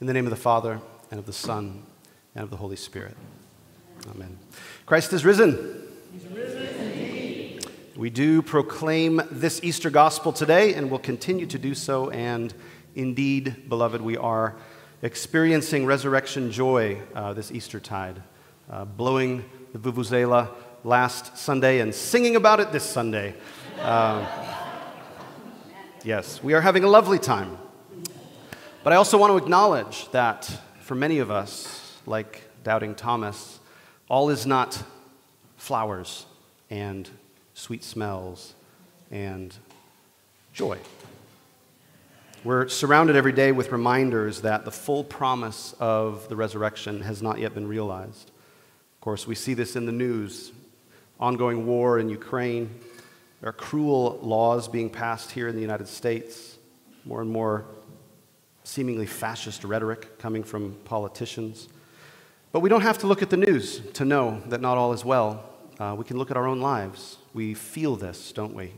In the name of the Father, and of the Son, and of the Holy Spirit. Amen. Christ is risen. He's risen indeed. We do proclaim this Easter gospel today, and will continue to do so. And indeed, beloved, we are experiencing resurrection joy uh, this Easter tide, uh, blowing the vuvuzela last Sunday and singing about it this Sunday. Uh, yes, we are having a lovely time. But I also want to acknowledge that for many of us, like doubting Thomas, all is not flowers and sweet smells and joy. We're surrounded every day with reminders that the full promise of the resurrection has not yet been realized. Of course, we see this in the news ongoing war in Ukraine. There are cruel laws being passed here in the United States, more and more seemingly fascist rhetoric coming from politicians. But we don't have to look at the news to know that not all is well. Uh, we can look at our own lives. We feel this, don't we,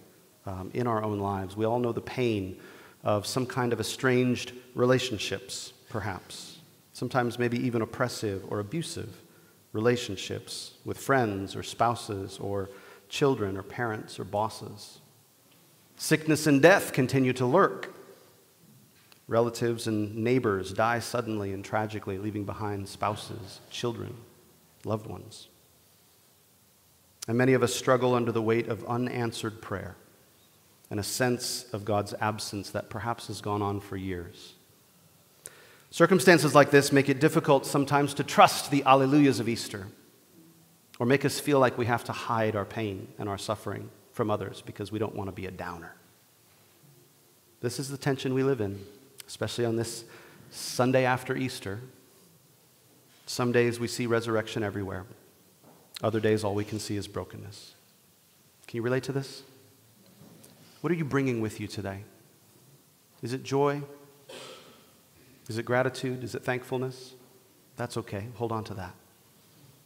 um, in our own lives. We all know the pain of some kind of estranged relationships, perhaps. Sometimes, maybe even oppressive or abusive relationships with friends or spouses or children or parents or bosses. Sickness and death continue to lurk Relatives and neighbors die suddenly and tragically, leaving behind spouses, children, loved ones. And many of us struggle under the weight of unanswered prayer and a sense of God's absence that perhaps has gone on for years. Circumstances like this make it difficult sometimes to trust the alleluias of Easter or make us feel like we have to hide our pain and our suffering from others because we don't want to be a downer. This is the tension we live in especially on this Sunday after Easter. Some days we see resurrection everywhere, other days all we can see is brokenness. Can you relate to this? What are you bringing with you today? Is it joy? Is it gratitude? Is it thankfulness? That's okay. Hold on to that.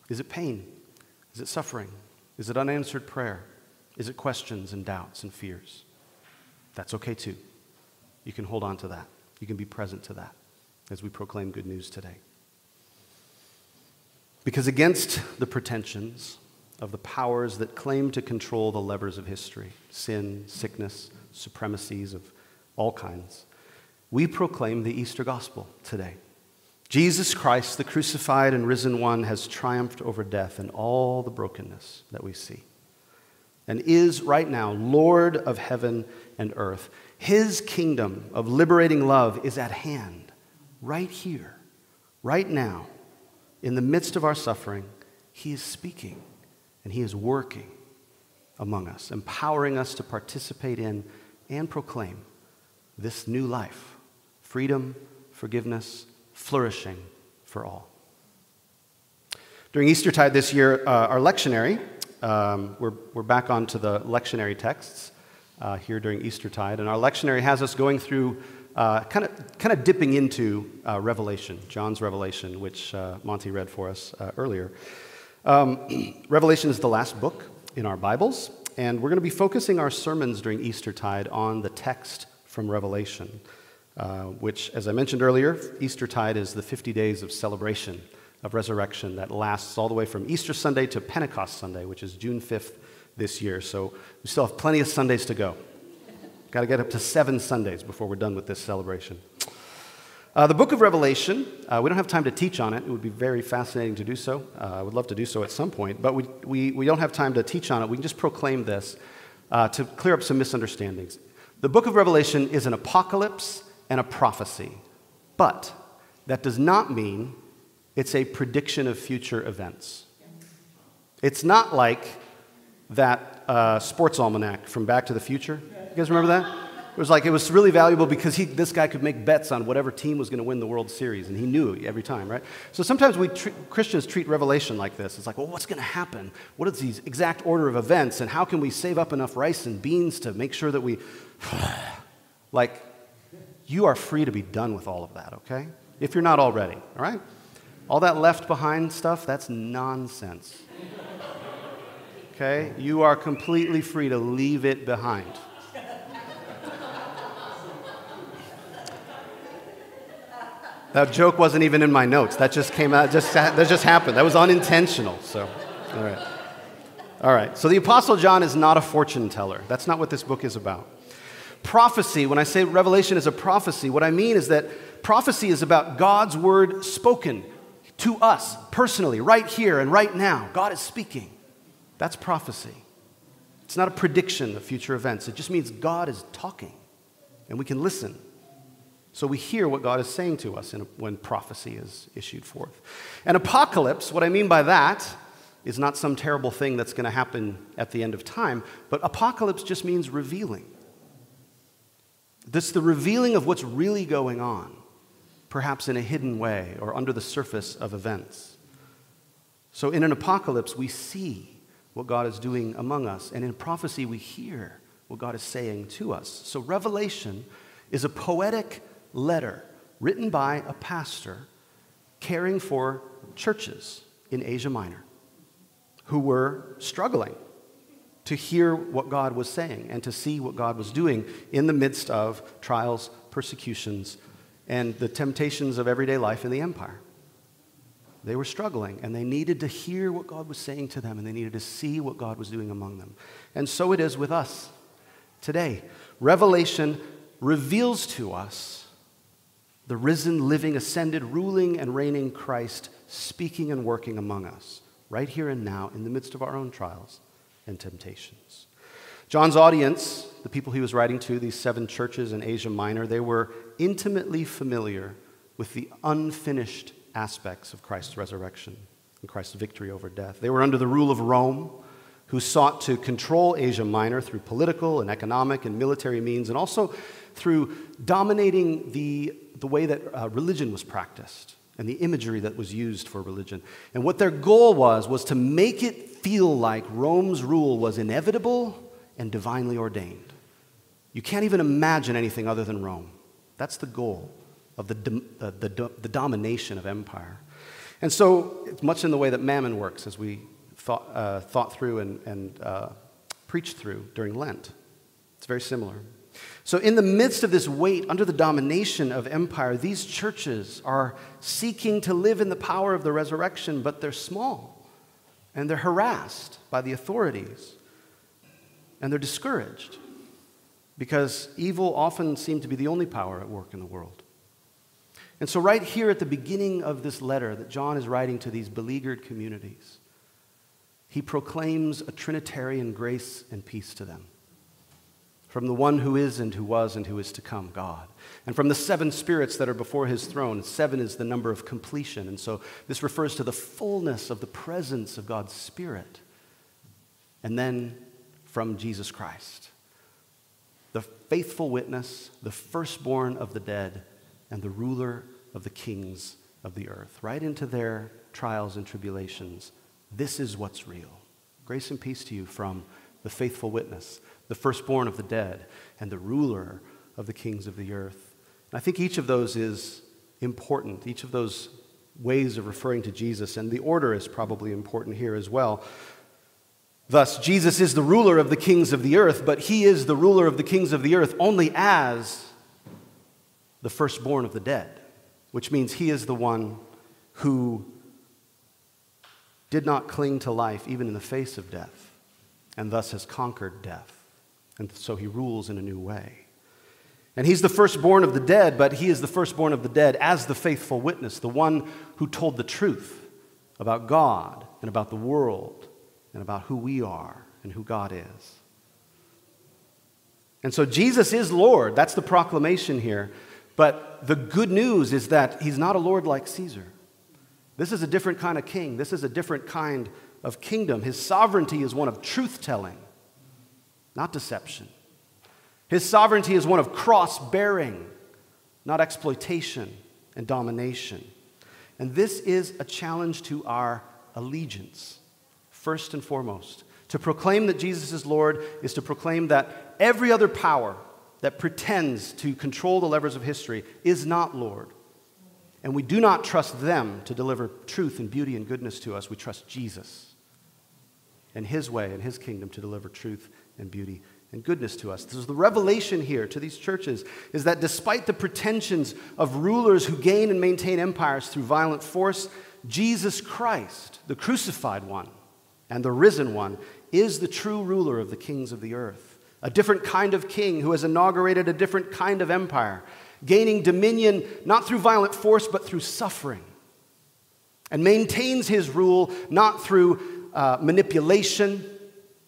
Is it pain? Is it suffering? Is it unanswered prayer? Is it questions and doubts and fears? That's okay too. You can hold on to that. You can be present to that as we proclaim good news today. Because against the pretensions of the powers that claim to control the levers of history sin, sickness, supremacies of all kinds we proclaim the Easter gospel today. Jesus Christ, the crucified and risen one, has triumphed over death and all the brokenness that we see, and is right now Lord of heaven and earth. His kingdom of liberating love is at hand, right here, right now. In the midst of our suffering, He is speaking and He is working among us, empowering us to participate in and proclaim this new life freedom, forgiveness, flourishing for all. During Eastertide this year, uh, our lectionary, um, we're, we're back onto the lectionary texts uh, here during Eastertide. And our lectionary has us going through kind of kind of dipping into uh, Revelation, John's Revelation, which uh, Monty read for us uh, earlier. Um, Revelation is the last book in our Bibles, and we're going to be focusing our sermons during Eastertide on the text from Revelation, uh, which, as I mentioned earlier, Eastertide is the 50 days of celebration of resurrection that lasts all the way from Easter Sunday to Pentecost Sunday, which is June 5th this year. So we still have plenty of Sundays to go. Got to get up to seven Sundays before we're done with this celebration. Uh, the book of Revelation, uh, we don't have time to teach on it. It would be very fascinating to do so. Uh, I would love to do so at some point, but we, we, we don't have time to teach on it. We can just proclaim this uh, to clear up some misunderstandings. The book of Revelation is an apocalypse and a prophecy, but that does not mean it's a prediction of future events. It's not like that uh, sports almanac from Back to the Future. You guys remember that? It was like it was really valuable because he, this guy could make bets on whatever team was going to win the World Series, and he knew every time, right? So sometimes we Christians treat Revelation like this. It's like, well, what's going to happen? What is the exact order of events, and how can we save up enough rice and beans to make sure that we, like, you are free to be done with all of that, okay? If you're not already, all right? All that left behind stuff, that's nonsense okay? You are completely free to leave it behind. That joke wasn't even in my notes. That just came out, just, that just happened. That was unintentional. So, all right. All right. So the Apostle John is not a fortune teller. That's not what this book is about. Prophecy, when I say revelation is a prophecy, what I mean is that prophecy is about God's word spoken to us personally, right here and right now. God is speaking. That's prophecy. It's not a prediction of future events, it just means God is talking and we can listen. So we hear what God is saying to us when prophecy is issued forth. And apocalypse, what I mean by that is not some terrible thing that's going to happen at the end of time, but apocalypse just means revealing. That's the revealing of what's really going on, perhaps in a hidden way or under the surface of events. So in an apocalypse, we see what God is doing among us, and in prophecy, we hear what God is saying to us. So revelation is a poetic letter written by a pastor caring for churches in Asia Minor who were struggling to hear what God was saying and to see what God was doing in the midst of trials, persecutions, and the temptations of everyday life in the empire. They were struggling and they needed to hear what God was saying to them and they needed to see what God was doing among them. And so it is with us today. Revelation reveals to us the risen, living, ascended, ruling, and reigning Christ speaking and working among us, right here and now, in the midst of our own trials and temptations. John's audience, the people he was writing to, these seven churches in Asia Minor, they were intimately familiar with the unfinished aspects of Christ's resurrection and Christ's victory over death. They were under the rule of Rome, who sought to control Asia Minor through political and economic and military means, and also through dominating the the way that uh, religion was practiced and the imagery that was used for religion. And what their goal was, was to make it feel like Rome's rule was inevitable and divinely ordained. You can't even imagine anything other than Rome. That's the goal of the, uh, the, the domination of empire. And so it's much in the way that mammon works, as we thought, uh, thought through and, and uh, preached through during Lent. It's very similar. So, in the midst of this weight, under the domination of empire, these churches are seeking to live in the power of the resurrection, but they're small and they're harassed by the authorities and they're discouraged because evil often seems to be the only power at work in the world. And so, right here at the beginning of this letter that John is writing to these beleaguered communities, he proclaims a Trinitarian grace and peace to them from the one who is and who was and who is to come, God. And from the seven spirits that are before his throne, seven is the number of completion. And so this refers to the fullness of the presence of God's Spirit. And then from Jesus Christ, the faithful witness, the firstborn of the dead, and the ruler of the kings of the earth. Right into their trials and tribulations. This is what's real. Grace and peace to you from the faithful witness the firstborn of the dead, and the ruler of the kings of the earth. And I think each of those is important, each of those ways of referring to Jesus, and the order is probably important here as well. Thus, Jesus is the ruler of the kings of the earth, but he is the ruler of the kings of the earth only as the firstborn of the dead, which means he is the one who did not cling to life even in the face of death, and thus has conquered death. And so he rules in a new way. And he's the firstborn of the dead, but he is the firstborn of the dead as the faithful witness, the one who told the truth about God and about the world and about who we are and who God is. And so Jesus is Lord. That's the proclamation here. But the good news is that he's not a Lord like Caesar. This is a different kind of king. This is a different kind of kingdom. His sovereignty is one of truth telling not deception. His sovereignty is one of cross bearing, not exploitation and domination. And this is a challenge to our allegiance, first and foremost. To proclaim that Jesus is Lord is to proclaim that every other power that pretends to control the levers of history is not Lord. And we do not trust them to deliver truth and beauty and goodness to us. We trust Jesus and His way and His kingdom to deliver truth and beauty and goodness to us. So the revelation here to these churches is that despite the pretensions of rulers who gain and maintain empires through violent force, Jesus Christ, the crucified one and the risen one, is the true ruler of the kings of the earth. A different kind of king who has inaugurated a different kind of empire, gaining dominion not through violent force but through suffering, and maintains his rule not through uh, manipulation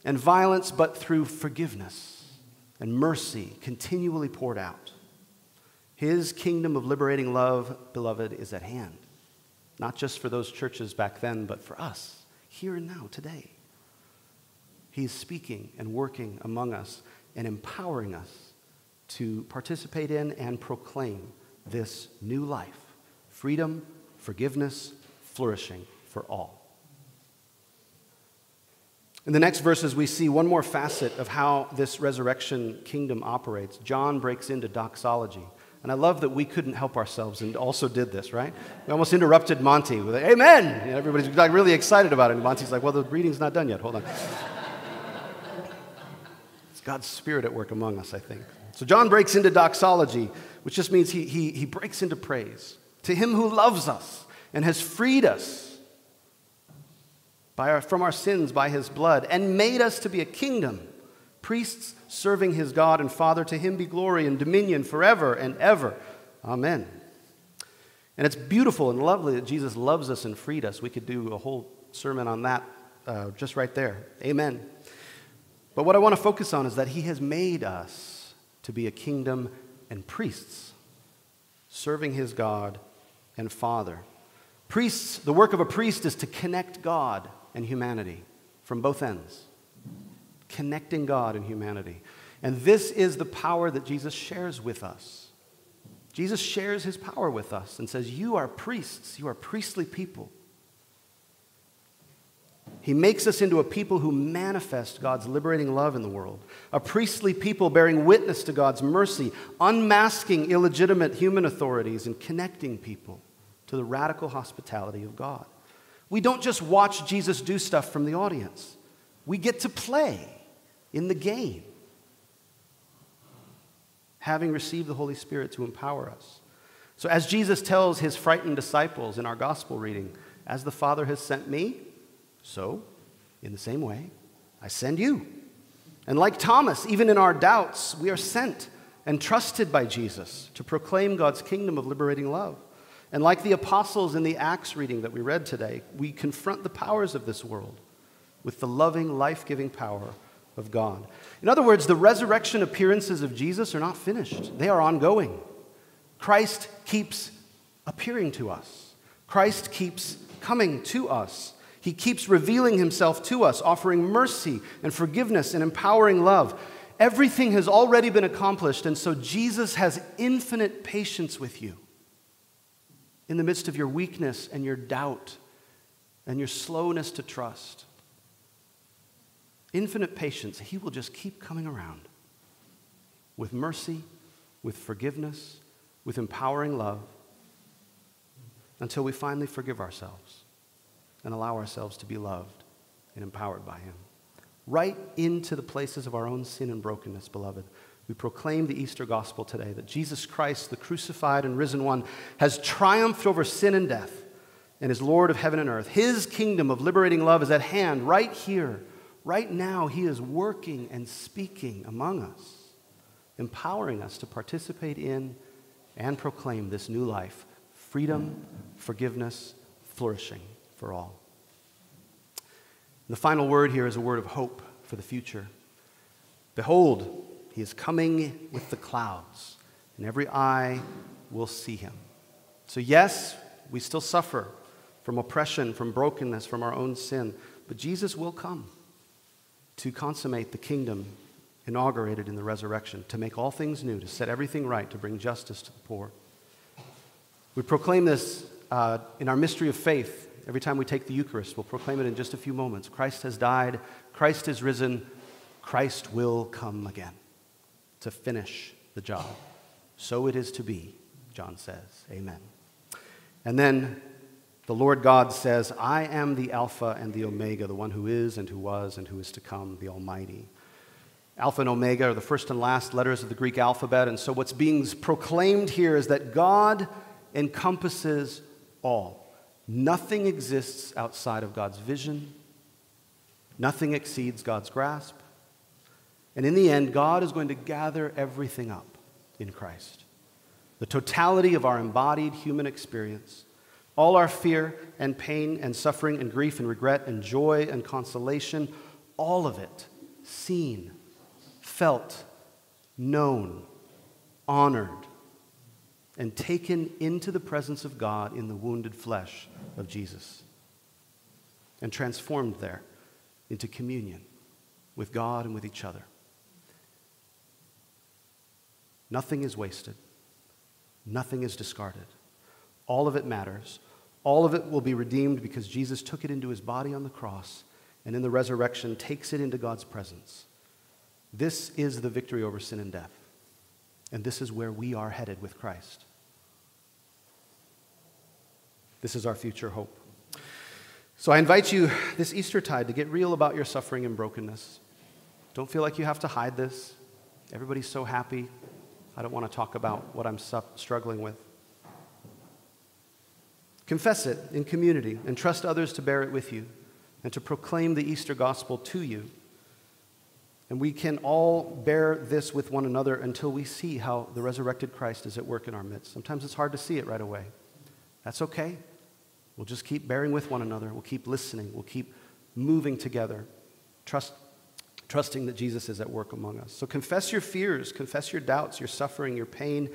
and violence, but through forgiveness and mercy continually poured out. His kingdom of liberating love, beloved, is at hand. Not just for those churches back then, but for us, here and now, today. He is speaking and working among us and empowering us to participate in and proclaim this new life freedom, forgiveness, flourishing for all. In the next verses, we see one more facet of how this resurrection kingdom operates. John breaks into doxology. And I love that we couldn't help ourselves and also did this, right? We almost interrupted Monty with, Amen! And everybody's like really excited about it. And Monty's like, Well, the reading's not done yet. Hold on. it's God's Spirit at work among us, I think. So John breaks into doxology, which just means he, he, he breaks into praise. To him who loves us and has freed us our, from our sins by his blood and made us to be a kingdom, priests serving his God and Father. To him be glory and dominion forever and ever. Amen. And it's beautiful and lovely that Jesus loves us and freed us. We could do a whole sermon on that uh, just right there. Amen. But what I want to focus on is that he has made us to be a kingdom and priests, serving his God and Father. Priests, the work of a priest is to connect God and humanity from both ends, connecting God and humanity. And this is the power that Jesus shares with us. Jesus shares his power with us and says, You are priests, you are priestly people. He makes us into a people who manifest God's liberating love in the world, a priestly people bearing witness to God's mercy, unmasking illegitimate human authorities, and connecting people to the radical hospitality of God. We don't just watch Jesus do stuff from the audience, we get to play in the game, having received the Holy Spirit to empower us. So, as Jesus tells his frightened disciples in our gospel reading, as the Father has sent me, so, in the same way, I send you. And like Thomas, even in our doubts, we are sent and trusted by Jesus to proclaim God's kingdom of liberating love. And like the apostles in the Acts reading that we read today, we confront the powers of this world with the loving, life giving power of God. In other words, the resurrection appearances of Jesus are not finished, they are ongoing. Christ keeps appearing to us, Christ keeps coming to us. He keeps revealing himself to us, offering mercy and forgiveness and empowering love. Everything has already been accomplished, and so Jesus has infinite patience with you in the midst of your weakness and your doubt and your slowness to trust. Infinite patience, He will just keep coming around with mercy, with forgiveness, with empowering love until we finally forgive ourselves and allow ourselves to be loved and empowered by Him. Right into the places of our own sin and brokenness, beloved. We proclaim the Easter gospel today that Jesus Christ, the crucified and risen one, has triumphed over sin and death and is Lord of heaven and earth. His kingdom of liberating love is at hand right here. Right now, He is working and speaking among us, empowering us to participate in and proclaim this new life freedom, forgiveness, flourishing for all. The final word here is a word of hope for the future. Behold, he is coming with the clouds, and every eye will see him. So, yes, we still suffer from oppression, from brokenness, from our own sin, but Jesus will come to consummate the kingdom inaugurated in the resurrection, to make all things new, to set everything right, to bring justice to the poor. We proclaim this uh, in our mystery of faith. Every time we take the Eucharist, we'll proclaim it in just a few moments. Christ has died, Christ is risen, Christ will come again to finish the job. So it is to be, John says. Amen. And then the Lord God says, I am the Alpha and the Omega, the one who is and who was and who is to come, the Almighty. Alpha and Omega are the first and last letters of the Greek alphabet. And so what's being proclaimed here is that God encompasses all. Nothing exists outside of God's vision, nothing exceeds God's grasp. And in the end, God is going to gather everything up in Christ. The totality of our embodied human experience, all our fear and pain and suffering and grief and regret and joy and consolation, all of it seen, felt, known, honored, and taken into the presence of God in the wounded flesh of Jesus and transformed there into communion with God and with each other. Nothing is wasted. Nothing is discarded. All of it matters. All of it will be redeemed because Jesus took it into his body on the cross and in the resurrection takes it into God's presence. This is the victory over sin and death. And this is where we are headed with Christ. This is our future hope. So I invite you this Eastertide to get real about your suffering and brokenness. Don't feel like you have to hide this. Everybody's so happy. I don't want to talk about what I'm struggling with. Confess it in community and trust others to bear it with you and to proclaim the Easter gospel to you. And we can all bear this with one another until we see how the resurrected Christ is at work in our midst. Sometimes it's hard to see it right away. That's okay. We'll just keep bearing with one another. We'll keep listening. We'll keep moving together. Trust trusting that Jesus is at work among us. So confess your fears, confess your doubts, your suffering, your pain,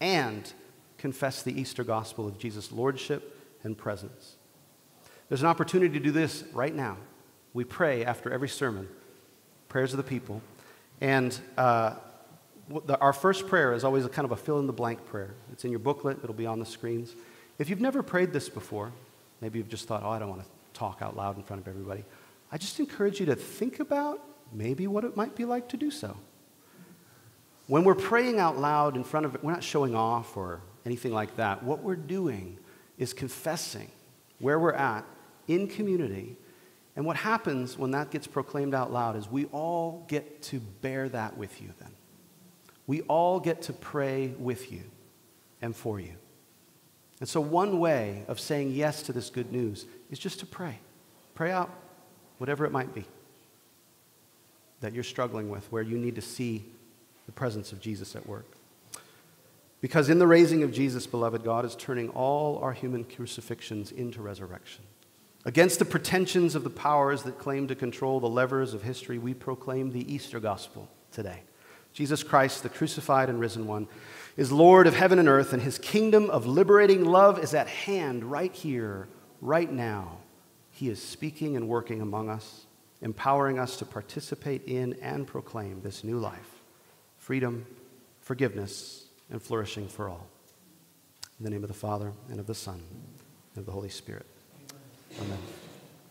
and confess the Easter gospel of Jesus' lordship and presence. There's an opportunity to do this right now. We pray after every sermon, prayers of the people. And uh, the, our first prayer is always a kind of a fill in the blank prayer. It's in your booklet, it'll be on the screens. If you've never prayed this before, maybe you've just thought, oh, I don't want to talk out loud in front of everybody. I just encourage you to think about maybe what it might be like to do so. When we're praying out loud in front of we're not showing off or anything like that. What we're doing is confessing where we're at in community. And what happens when that gets proclaimed out loud is we all get to bear that with you then. We all get to pray with you and for you. And so, one way of saying yes to this good news is just to pray. Pray out, whatever it might be that you're struggling with, where you need to see the presence of Jesus at work. Because in the raising of Jesus, beloved, God is turning all our human crucifixions into resurrection. Against the pretensions of the powers that claim to control the levers of history, we proclaim the Easter gospel today. Jesus Christ, the crucified and risen one, is Lord of heaven and earth, and his kingdom of liberating love is at hand right here, right now. He is speaking and working among us empowering us to participate in and proclaim this new life freedom, forgiveness, and flourishing for all. In the name of the Father, and of the Son, and of the Holy Spirit. Amen.